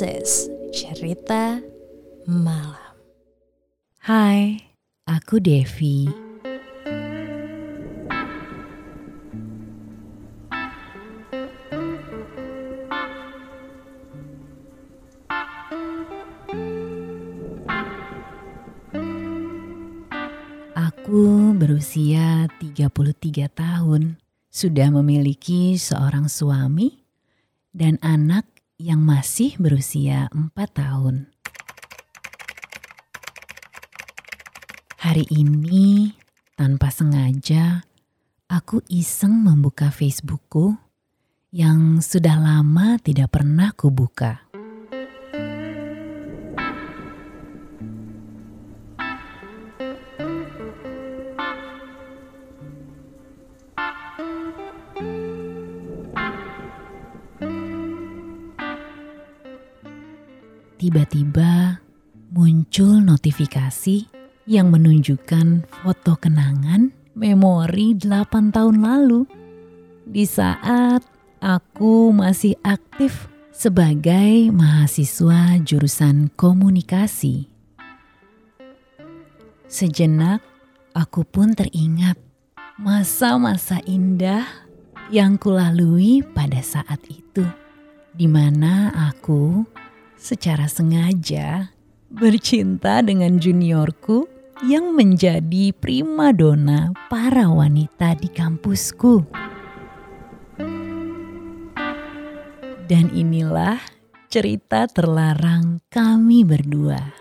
Is Cerita Malam. Hai, aku Devi. Aku berusia 33 tahun, sudah memiliki seorang suami dan anak yang masih berusia 4 tahun. Hari ini, tanpa sengaja, aku iseng membuka Facebookku yang sudah lama tidak pernah kubuka. Tiba-tiba muncul notifikasi yang menunjukkan foto kenangan memori 8 tahun lalu di saat aku masih aktif sebagai mahasiswa jurusan komunikasi. Sejenak aku pun teringat masa-masa indah yang kulalui pada saat itu, di mana aku secara sengaja bercinta dengan juniorku yang menjadi primadona para wanita di kampusku. Dan inilah cerita terlarang kami berdua.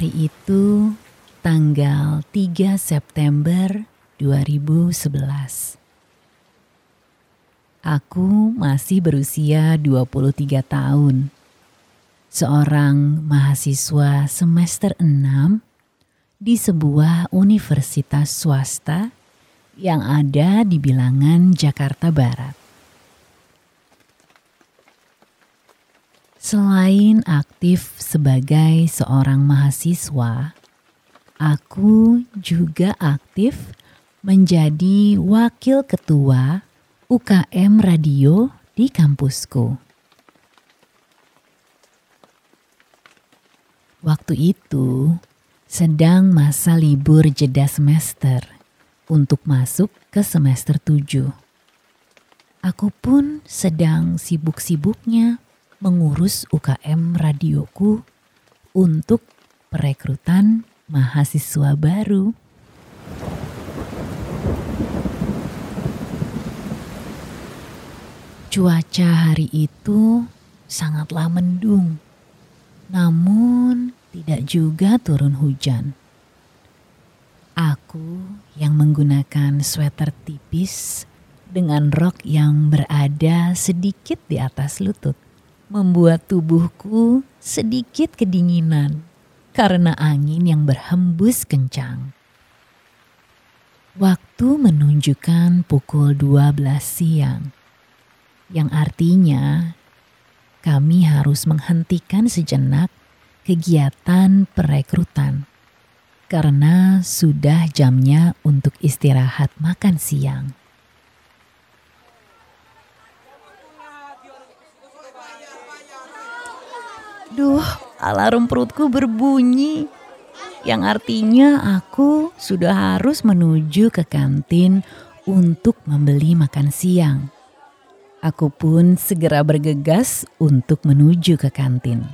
Hari itu tanggal 3 September 2011. Aku masih berusia 23 tahun. Seorang mahasiswa semester 6 di sebuah universitas swasta yang ada di bilangan Jakarta Barat. Selain aktif sebagai seorang mahasiswa, aku juga aktif menjadi wakil ketua UKM Radio di kampusku. Waktu itu sedang masa libur jeda semester untuk masuk ke semester 7. Aku pun sedang sibuk-sibuknya mengurus UKM radioku untuk perekrutan mahasiswa baru. Cuaca hari itu sangatlah mendung, namun tidak juga turun hujan. Aku yang menggunakan sweater tipis dengan rok yang berada sedikit di atas lutut membuat tubuhku sedikit kedinginan karena angin yang berhembus kencang. Waktu menunjukkan pukul 12 siang, yang artinya kami harus menghentikan sejenak kegiatan perekrutan karena sudah jamnya untuk istirahat makan siang. Duh, alarm perutku berbunyi. Yang artinya aku sudah harus menuju ke kantin untuk membeli makan siang. Aku pun segera bergegas untuk menuju ke kantin.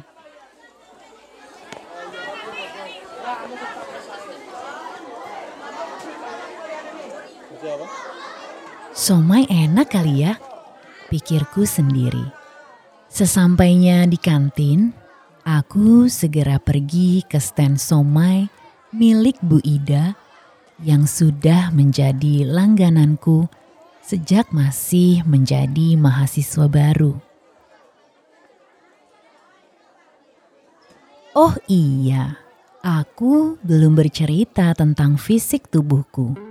Somai enak kali ya, pikirku sendiri. Sesampainya di kantin, aku segera pergi ke stand somai milik Bu Ida yang sudah menjadi langgananku sejak masih menjadi mahasiswa baru. Oh iya, aku belum bercerita tentang fisik tubuhku.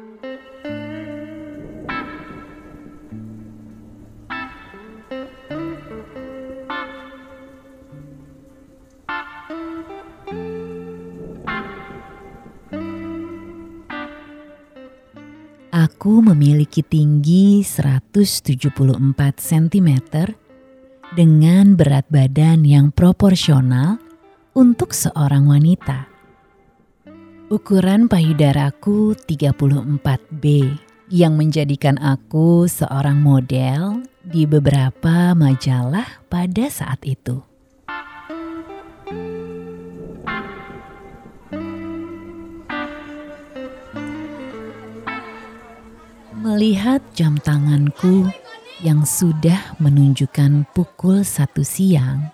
Aku memiliki tinggi 174 cm dengan berat badan yang proporsional untuk seorang wanita. Ukuran payudaraku 34B yang menjadikan aku seorang model di beberapa majalah pada saat itu. Melihat jam tanganku yang sudah menunjukkan pukul satu siang,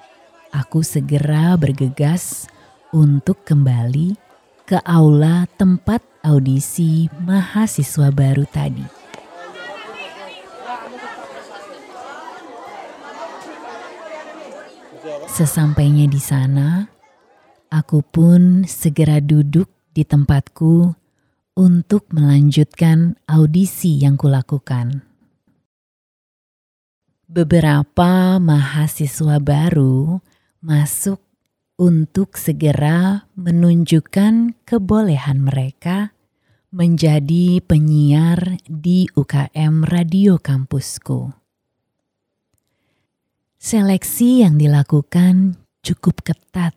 aku segera bergegas untuk kembali ke aula tempat audisi mahasiswa baru tadi. Sesampainya di sana, aku pun segera duduk di tempatku untuk melanjutkan audisi yang kulakukan. Beberapa mahasiswa baru masuk untuk segera menunjukkan kebolehan mereka menjadi penyiar di UKM Radio Kampusku. Seleksi yang dilakukan cukup ketat,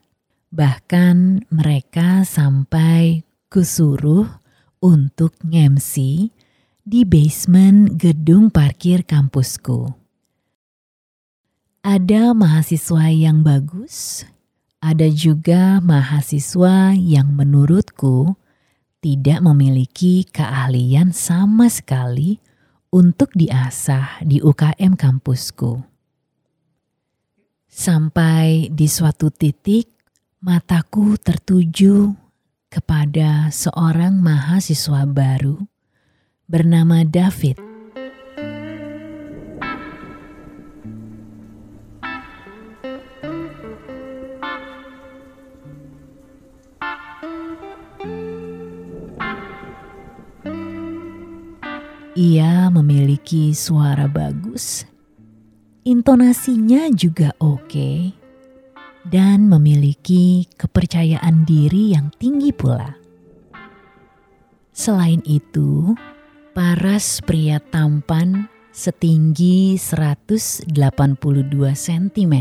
bahkan mereka sampai kusuruh untuk ngemsi di basement gedung parkir kampusku. Ada mahasiswa yang bagus, ada juga mahasiswa yang menurutku tidak memiliki keahlian sama sekali untuk diasah di UKM kampusku. Sampai di suatu titik, mataku tertuju kepada seorang mahasiswa baru bernama David. Ia memiliki suara bagus, intonasinya juga oke. Okay dan memiliki kepercayaan diri yang tinggi pula. Selain itu, paras pria tampan setinggi 182 cm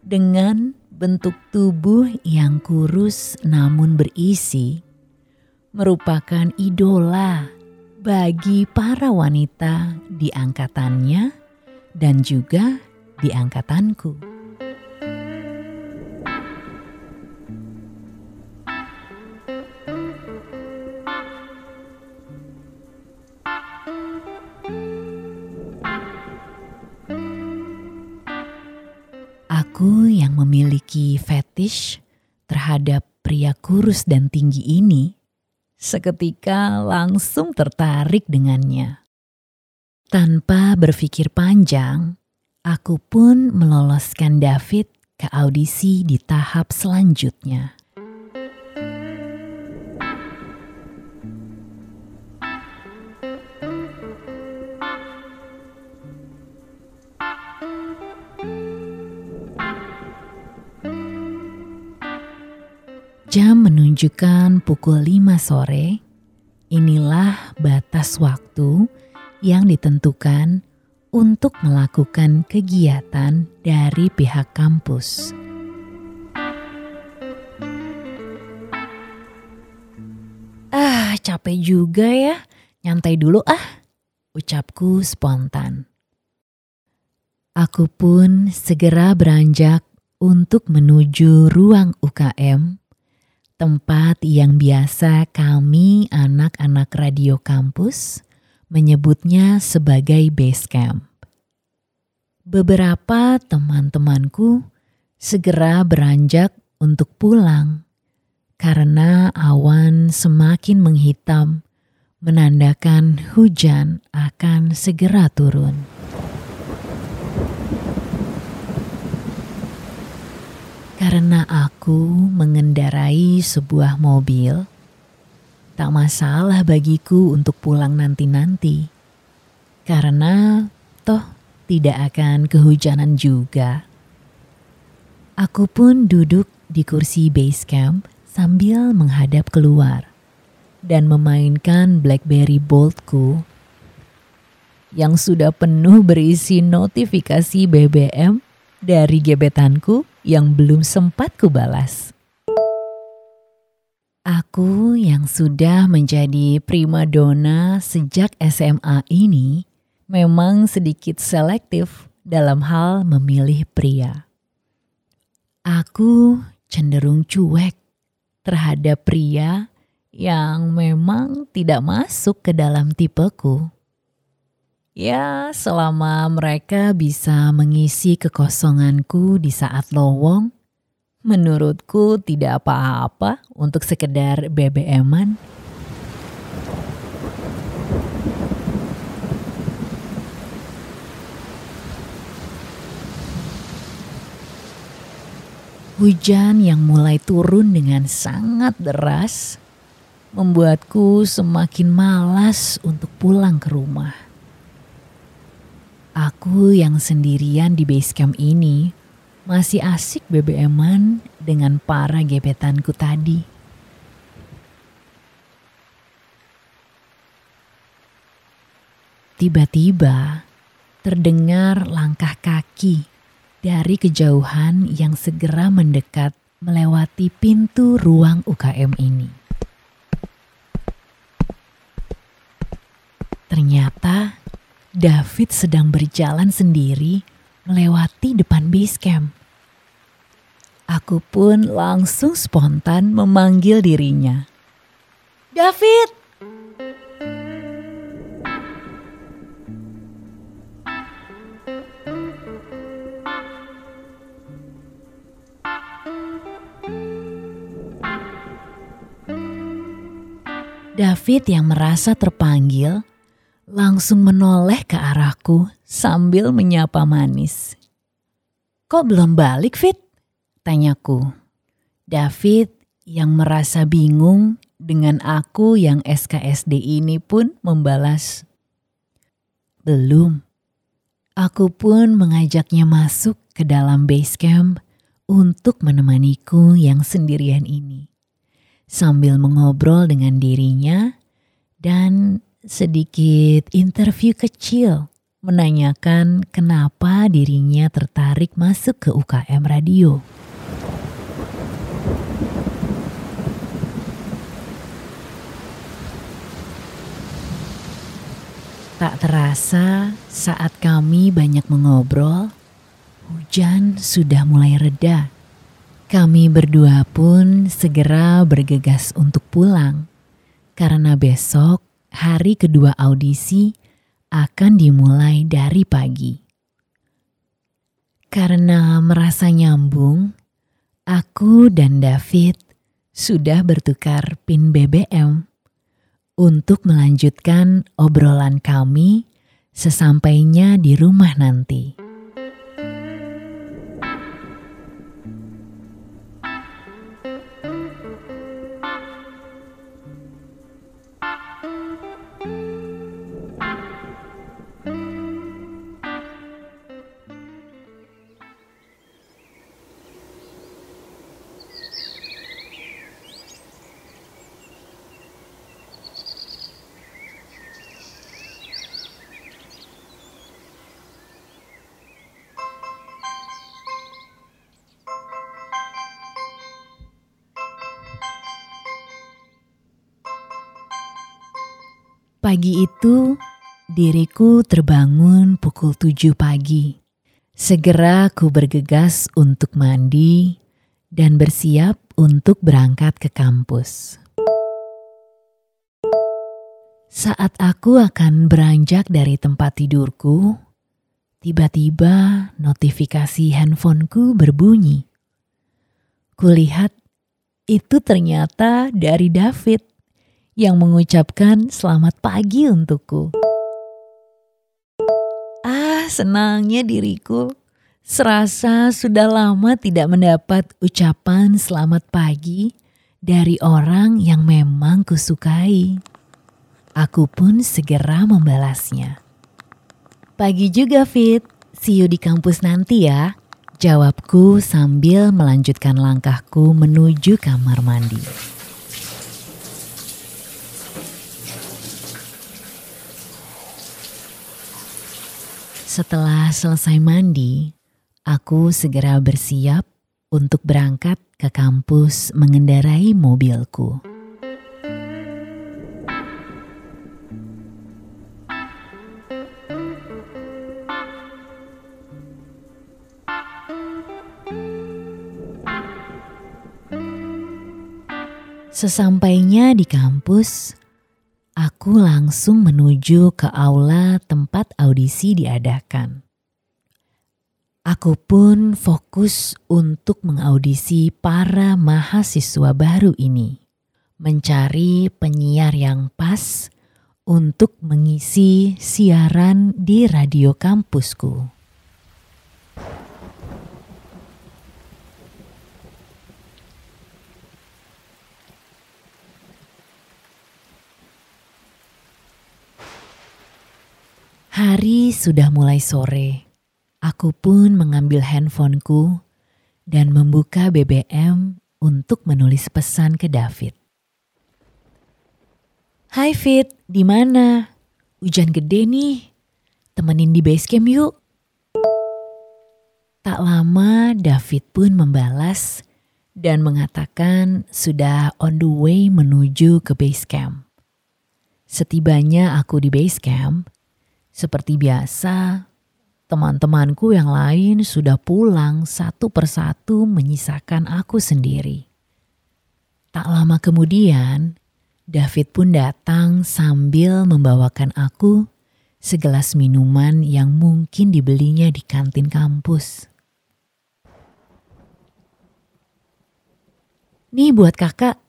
dengan bentuk tubuh yang kurus namun berisi merupakan idola bagi para wanita di angkatannya dan juga di angkatanku. Aku yang memiliki fetish terhadap pria kurus dan tinggi ini, seketika langsung tertarik dengannya. Tanpa berpikir panjang, aku pun meloloskan David ke audisi di tahap selanjutnya. Jam menunjukkan pukul 5 sore. Inilah batas waktu yang ditentukan untuk melakukan kegiatan dari pihak kampus. Ah, capek juga ya. Nyantai dulu ah, ucapku spontan. Aku pun segera beranjak untuk menuju ruang UKM tempat yang biasa kami anak-anak radio kampus menyebutnya sebagai base camp. Beberapa teman-temanku segera beranjak untuk pulang karena awan semakin menghitam menandakan hujan akan segera turun. Karena aku mengendarai sebuah mobil, tak masalah bagiku untuk pulang nanti-nanti. Karena toh tidak akan kehujanan juga. Aku pun duduk di kursi base camp sambil menghadap keluar dan memainkan BlackBerry Boldku yang sudah penuh berisi notifikasi BBM dari gebetanku yang belum sempat kubalas. Aku yang sudah menjadi primadona sejak SMA ini memang sedikit selektif dalam hal memilih pria. Aku cenderung cuek terhadap pria yang memang tidak masuk ke dalam tipeku. Ya, selama mereka bisa mengisi kekosonganku di saat lowong, menurutku tidak apa-apa untuk sekedar BBM-an. Hujan yang mulai turun dengan sangat deras membuatku semakin malas untuk pulang ke rumah. Aku yang sendirian di base camp ini masih asik BBM-an dengan para gebetanku tadi. Tiba-tiba terdengar langkah kaki dari kejauhan yang segera mendekat melewati pintu ruang UKM ini. Ternyata David sedang berjalan sendiri melewati depan base camp. Aku pun langsung spontan memanggil dirinya. David! David yang merasa terpanggil langsung menoleh ke arahku sambil menyapa manis. Kok belum balik, Fit? Tanyaku. David yang merasa bingung dengan aku yang SKSD ini pun membalas. Belum. Aku pun mengajaknya masuk ke dalam base camp untuk menemaniku yang sendirian ini. Sambil mengobrol dengan dirinya dan sedikit interview kecil menanyakan kenapa dirinya tertarik masuk ke UKM radio. Tak terasa saat kami banyak mengobrol, hujan sudah mulai reda. Kami berdua pun segera bergegas untuk pulang karena besok hari kedua audisi akan dimulai dari pagi. Karena merasa nyambung, aku dan David sudah bertukar PIN BBM untuk melanjutkan obrolan kami sesampainya di rumah nanti. Pagi itu, diriku terbangun pukul tujuh pagi. Segera ku bergegas untuk mandi dan bersiap untuk berangkat ke kampus. Saat aku akan beranjak dari tempat tidurku, tiba-tiba notifikasi handphoneku berbunyi. Kulihat itu ternyata dari David yang mengucapkan selamat pagi untukku. Ah, senangnya diriku Serasa sudah lama tidak mendapat ucapan selamat pagi dari orang yang memang kusukai. Aku pun segera membalasnya. Pagi juga Fit, see you di kampus nanti ya. Jawabku sambil melanjutkan langkahku menuju kamar mandi. Setelah selesai mandi, aku segera bersiap untuk berangkat ke kampus mengendarai mobilku. Sesampainya di kampus, aku langsung menuju ke aula tempat audisi diadakan. Aku pun fokus untuk mengaudisi para mahasiswa baru ini, mencari penyiar yang pas untuk mengisi siaran di radio kampusku. Hari sudah mulai sore. Aku pun mengambil handphoneku dan membuka BBM untuk menulis pesan ke David. Hai Fit, di mana? Hujan gede nih. Temenin di base camp yuk. Tak lama David pun membalas dan mengatakan sudah on the way menuju ke base camp. Setibanya aku di base camp, seperti biasa, teman-temanku yang lain sudah pulang satu persatu menyisakan aku sendiri. Tak lama kemudian, David pun datang sambil membawakan aku segelas minuman yang mungkin dibelinya di kantin kampus. Nih buat kakak,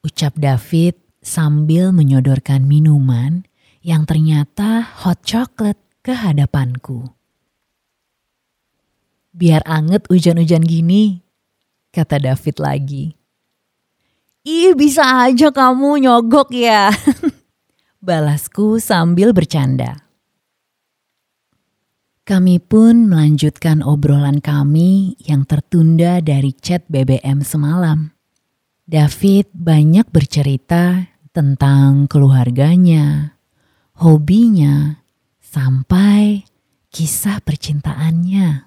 ucap David sambil menyodorkan minuman yang ternyata hot chocolate ke hadapanku. Biar anget hujan-hujan gini, kata David lagi. Ih bisa aja kamu nyogok ya. Balasku sambil bercanda. Kami pun melanjutkan obrolan kami yang tertunda dari chat BBM semalam. David banyak bercerita tentang keluarganya, hobinya, sampai kisah percintaannya.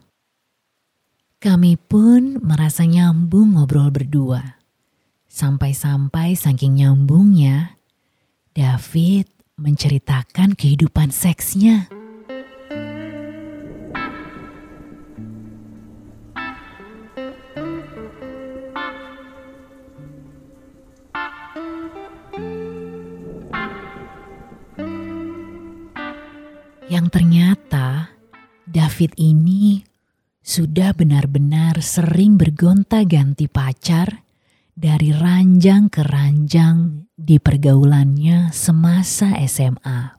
Kami pun merasa nyambung ngobrol berdua. Sampai-sampai saking nyambungnya, David menceritakan kehidupan seksnya. David ini sudah benar-benar sering bergonta-ganti pacar dari ranjang ke ranjang di pergaulannya semasa SMA.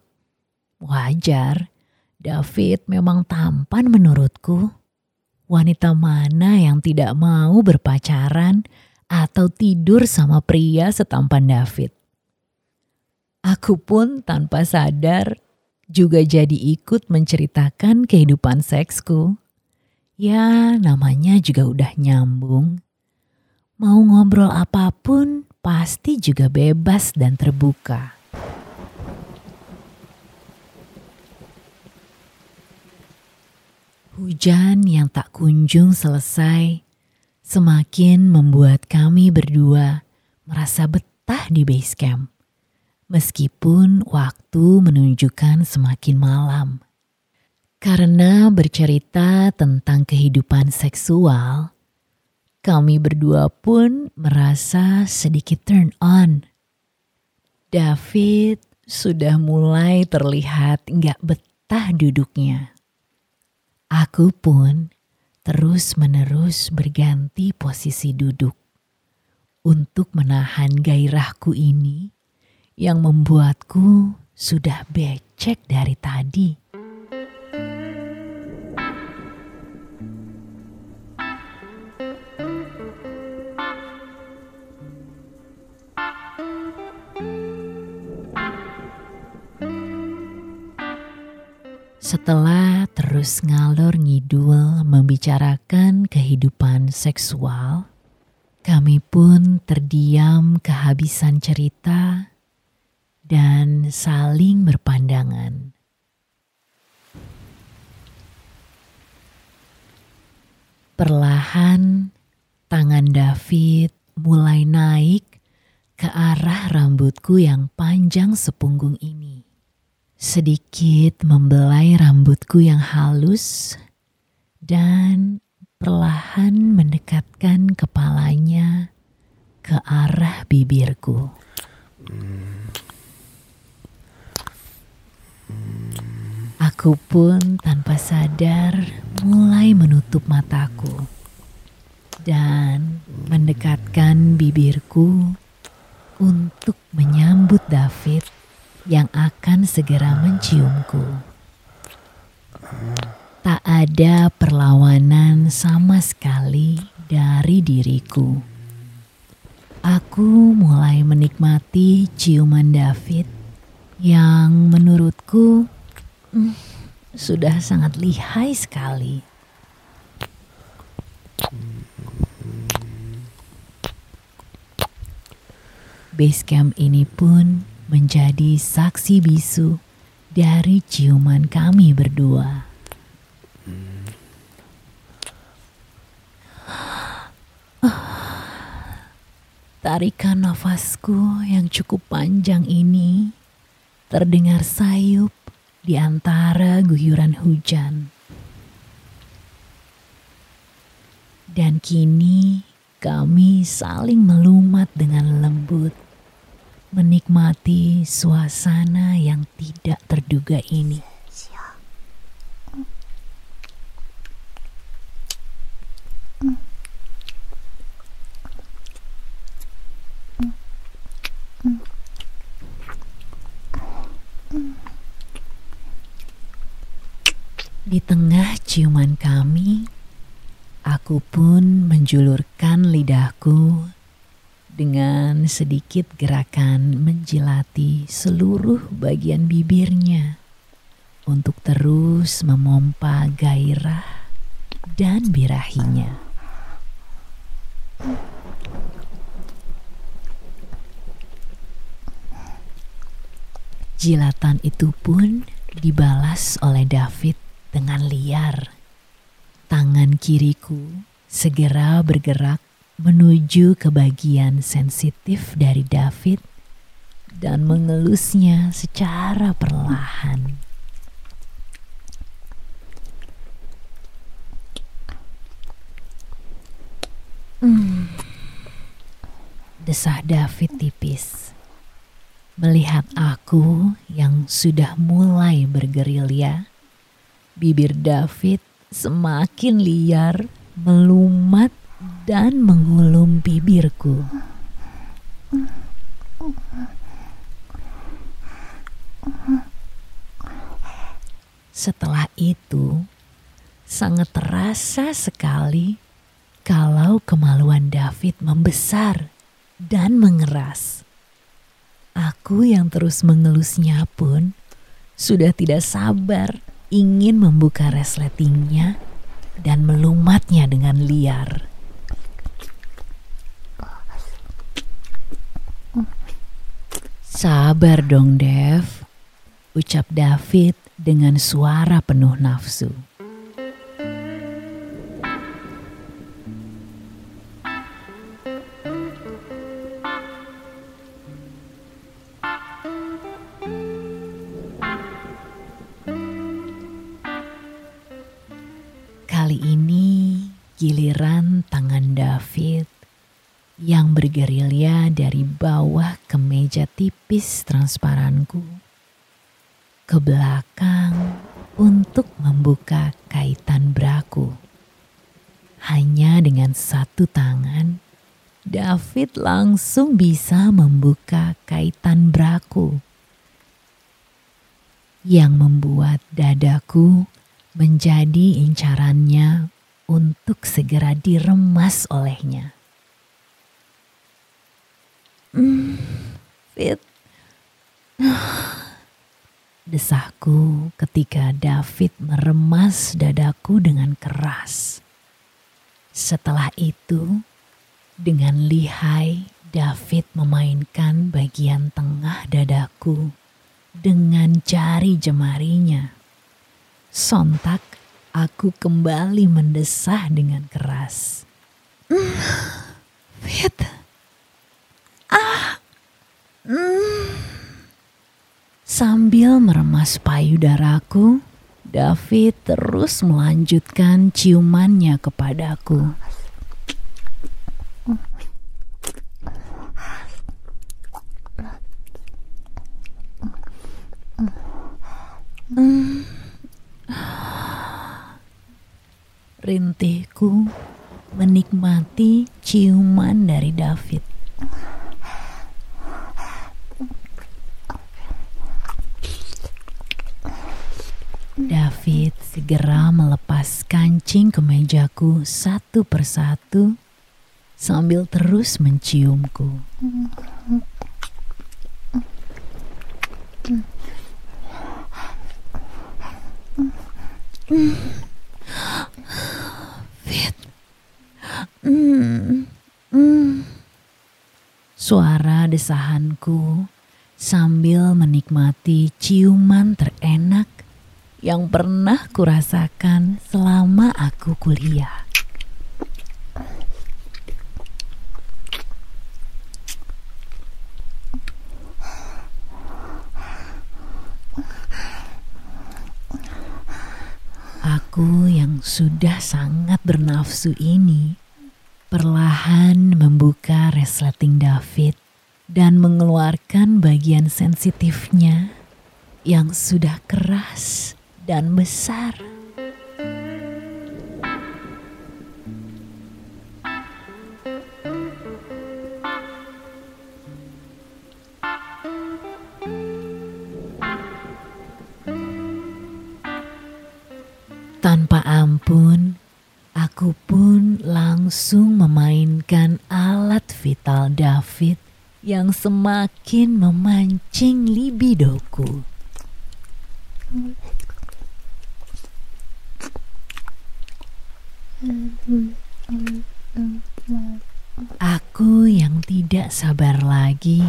Wajar, David memang tampan menurutku. Wanita mana yang tidak mau berpacaran atau tidur sama pria setampan David? Aku pun tanpa sadar juga jadi ikut menceritakan kehidupan seksku. Ya, namanya juga udah nyambung. Mau ngobrol apa pun, pasti juga bebas dan terbuka. Hujan yang tak kunjung selesai semakin membuat kami berdua merasa betah di base camp meskipun waktu menunjukkan semakin malam. Karena bercerita tentang kehidupan seksual, kami berdua pun merasa sedikit turn on. David sudah mulai terlihat nggak betah duduknya. Aku pun terus-menerus berganti posisi duduk untuk menahan gairahku ini yang membuatku sudah becek dari tadi. Setelah terus ngalor ngidul membicarakan kehidupan seksual, kami pun terdiam kehabisan cerita dan saling berpandangan. Perlahan tangan David mulai naik ke arah rambutku yang panjang sepunggung ini sedikit membelai rambutku yang halus dan perlahan mendekatkan kepalanya ke arah bibirku. Aku pun tanpa sadar mulai menutup mataku dan mendekatkan bibirku untuk menyambut David yang akan segera menciumku. Tak ada perlawanan sama sekali dari diriku. Aku mulai menikmati ciuman David yang menurutku hmm, sudah sangat lihai sekali. Basecamp ini pun menjadi saksi bisu dari ciuman kami berdua. Tarikan nafasku yang cukup panjang ini terdengar sayup di antara guyuran hujan. Dan kini kami saling melumat dengan lembut menikmati suasana yang tidak terduga ini. Di tengah ciuman kami, aku pun menjulurkan lidahku dengan sedikit gerakan menjilati seluruh bagian bibirnya untuk terus memompa gairah dan birahinya. Jilatan itu pun dibalas oleh David dengan liar. Tangan kiriku segera bergerak menuju ke bagian sensitif dari David dan mengelusnya secara perlahan. Hmm. Desah David tipis. Melihat aku yang sudah mulai bergerilya, bibir David semakin liar melumat dan mengulum bibirku. Setelah itu, sangat terasa sekali kalau kemaluan David membesar dan mengeras. Aku yang terus mengelusnya pun sudah tidak sabar ingin membuka resletingnya dan melumatnya dengan liar. Sabar dong Dev, ucap David dengan suara penuh nafsu. Bergerilya dari bawah kemeja tipis transparanku ke belakang untuk membuka kaitan braku. Hanya dengan satu tangan, David langsung bisa membuka kaitan braku yang membuat dadaku menjadi incarannya untuk segera diremas olehnya. Fit. Desahku ketika David meremas dadaku dengan keras. Setelah itu, dengan lihai David memainkan bagian tengah dadaku dengan jari jemarinya. Sontak aku kembali mendesah dengan keras. Fit. Ah. Mm. Sambil meremas payudaraku, David terus melanjutkan ciumannya kepadaku. Rintihku menikmati ciuman dari David. David segera melepas kancing kemejaku satu persatu sambil terus menciumku. Fit. Suara desahanku sambil menikmati ciuman terenak yang pernah kurasakan selama aku kuliah. Aku yang sudah sangat bernafsu ini perlahan membuka resleting David dan mengeluarkan bagian sensitifnya yang sudah keras dan besar. Tanpa ampun, aku pun langsung memainkan alat vital David yang semakin memancing libidoku. Aku yang tidak sabar lagi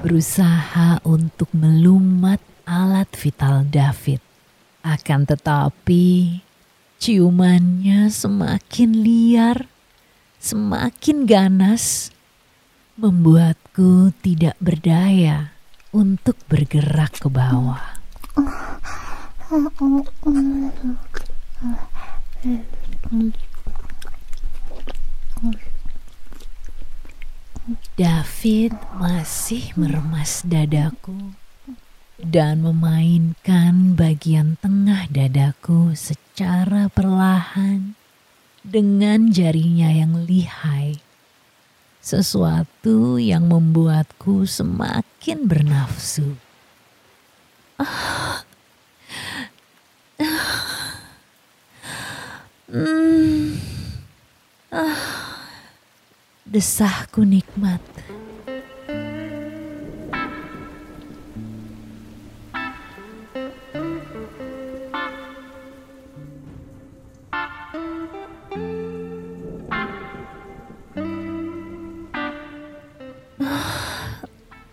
berusaha untuk melumat alat vital David. Akan tetapi ciumannya semakin liar, semakin ganas, membuatku tidak berdaya untuk bergerak ke bawah. David masih meremas dadaku dan memainkan bagian tengah dadaku secara perlahan dengan jarinya yang lihai. Sesuatu yang membuatku semakin bernafsu. Ah. Hmm. Ah. Desahku nikmat.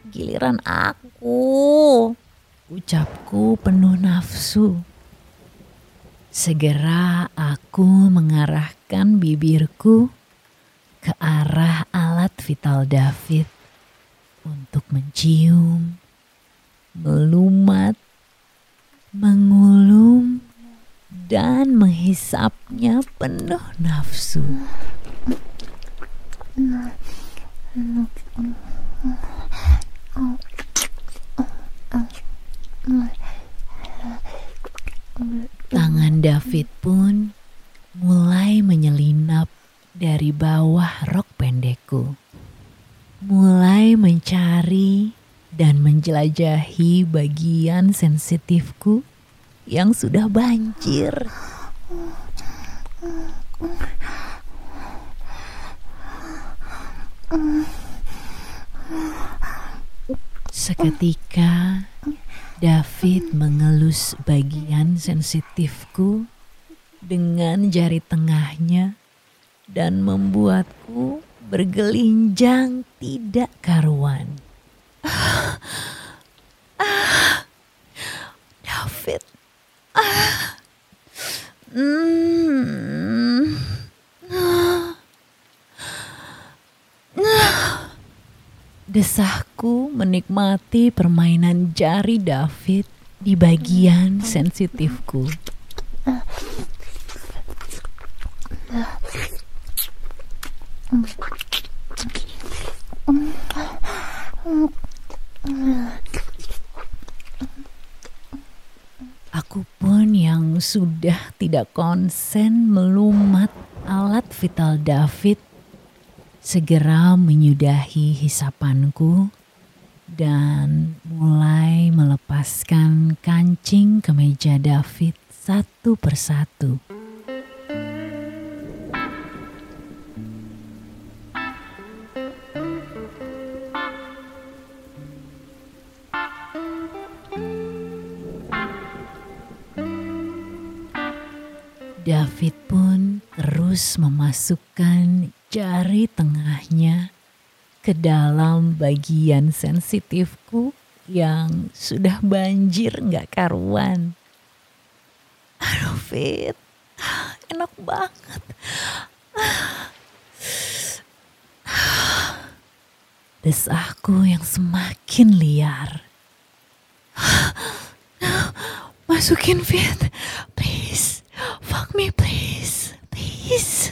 Giliran aku, ucapku penuh nafsu. Segera aku mengarahkan bibirku ke arah alat vital David untuk mencium, melumat, mengulum, dan menghisapnya penuh nafsu. Tangan David pun mulai menyelinap dari bawah rok pendekku. Mulai mencari dan menjelajahi bagian sensitifku yang sudah banjir. Seketika David mengelus bagian sensitifku dengan jari tengahnya dan membuatku bergelinjang tidak karuan. Ah, ah, David, ah, mm, ah, ah. Desahku menikmati permainan jari David di bagian sensitifku. Aku pun yang sudah tidak konsen melumat alat vital David segera menyudahi hisapanku dan mulai melepaskan kancing kemeja David satu persatu. Terus memasukkan jari tengahnya ke dalam bagian sensitifku yang sudah banjir nggak karuan. Aduh Fit, enak banget. Desahku yang semakin liar. Masukin Fit, please. Fuck me please, please.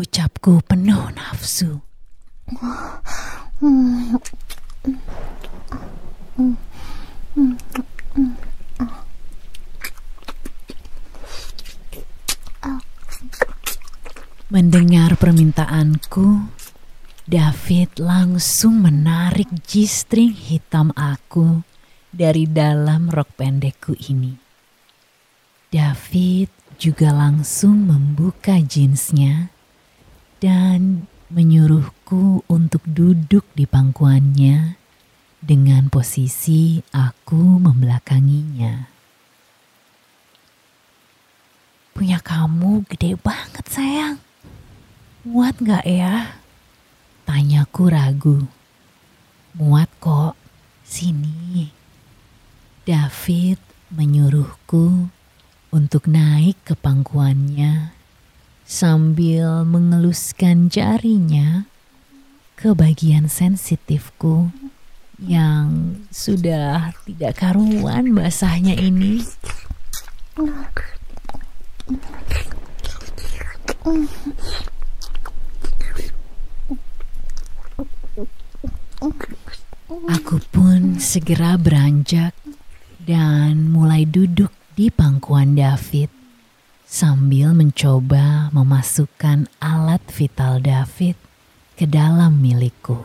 Ucapku penuh nafsu. Mendengar permintaanku, David langsung menarik G-string hitam aku dari dalam rok pendekku ini. David juga langsung membuka jeansnya dan menyuruhku untuk duduk di pangkuannya dengan posisi aku membelakanginya. Punya kamu gede banget sayang. Muat gak ya? Tanyaku ragu. Muat kok, sini. David menyuruhku untuk naik ke pangkuannya sambil mengeluskan jarinya ke bagian sensitifku yang sudah tidak karuan basahnya ini. Aku pun segera beranjak dan mulai duduk di pangkuan David sambil mencoba memasukkan alat vital David ke dalam milikku.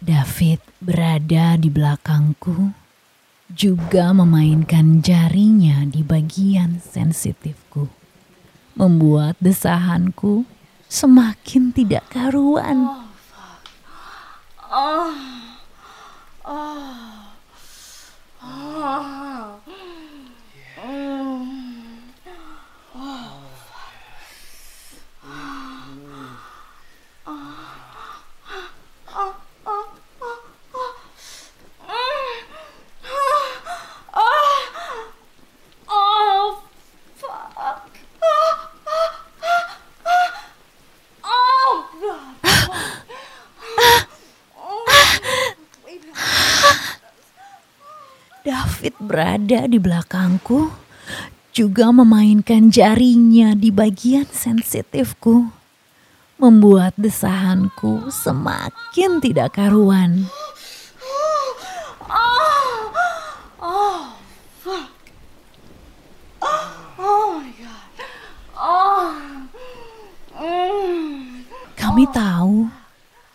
David berada di belakangku, juga memainkan jarinya di bagian sensitifku, membuat desahanku semakin tidak karuan. Oh, oh, oh, oh, fuck. Oh, God. David berada di belakangku, juga memainkan jarinya di bagian sensitifku, membuat desahanku semakin tidak karuan. Kami tahu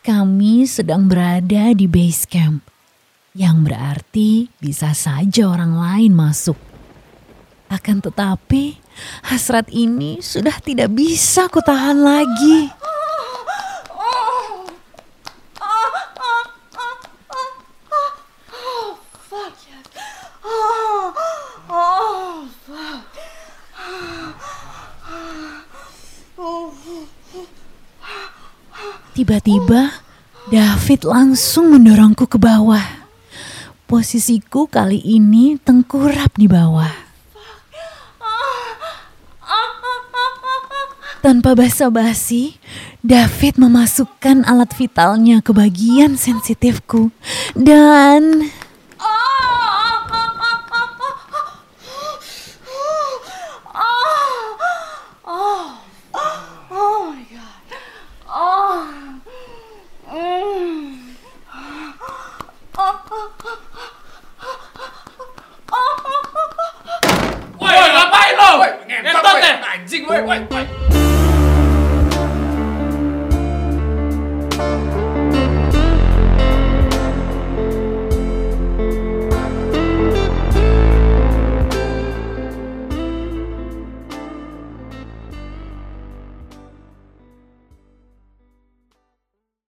kami sedang berada di base camp. Yang berarti bisa saja orang lain masuk. Akan tetapi, hasrat ini sudah tidak bisa kutahan lagi. Tiba-tiba, David langsung mendorongku ke bawah. Posisiku kali ini tengkurap di bawah. Tanpa basa-basi, David memasukkan alat vitalnya ke bagian sensitifku dan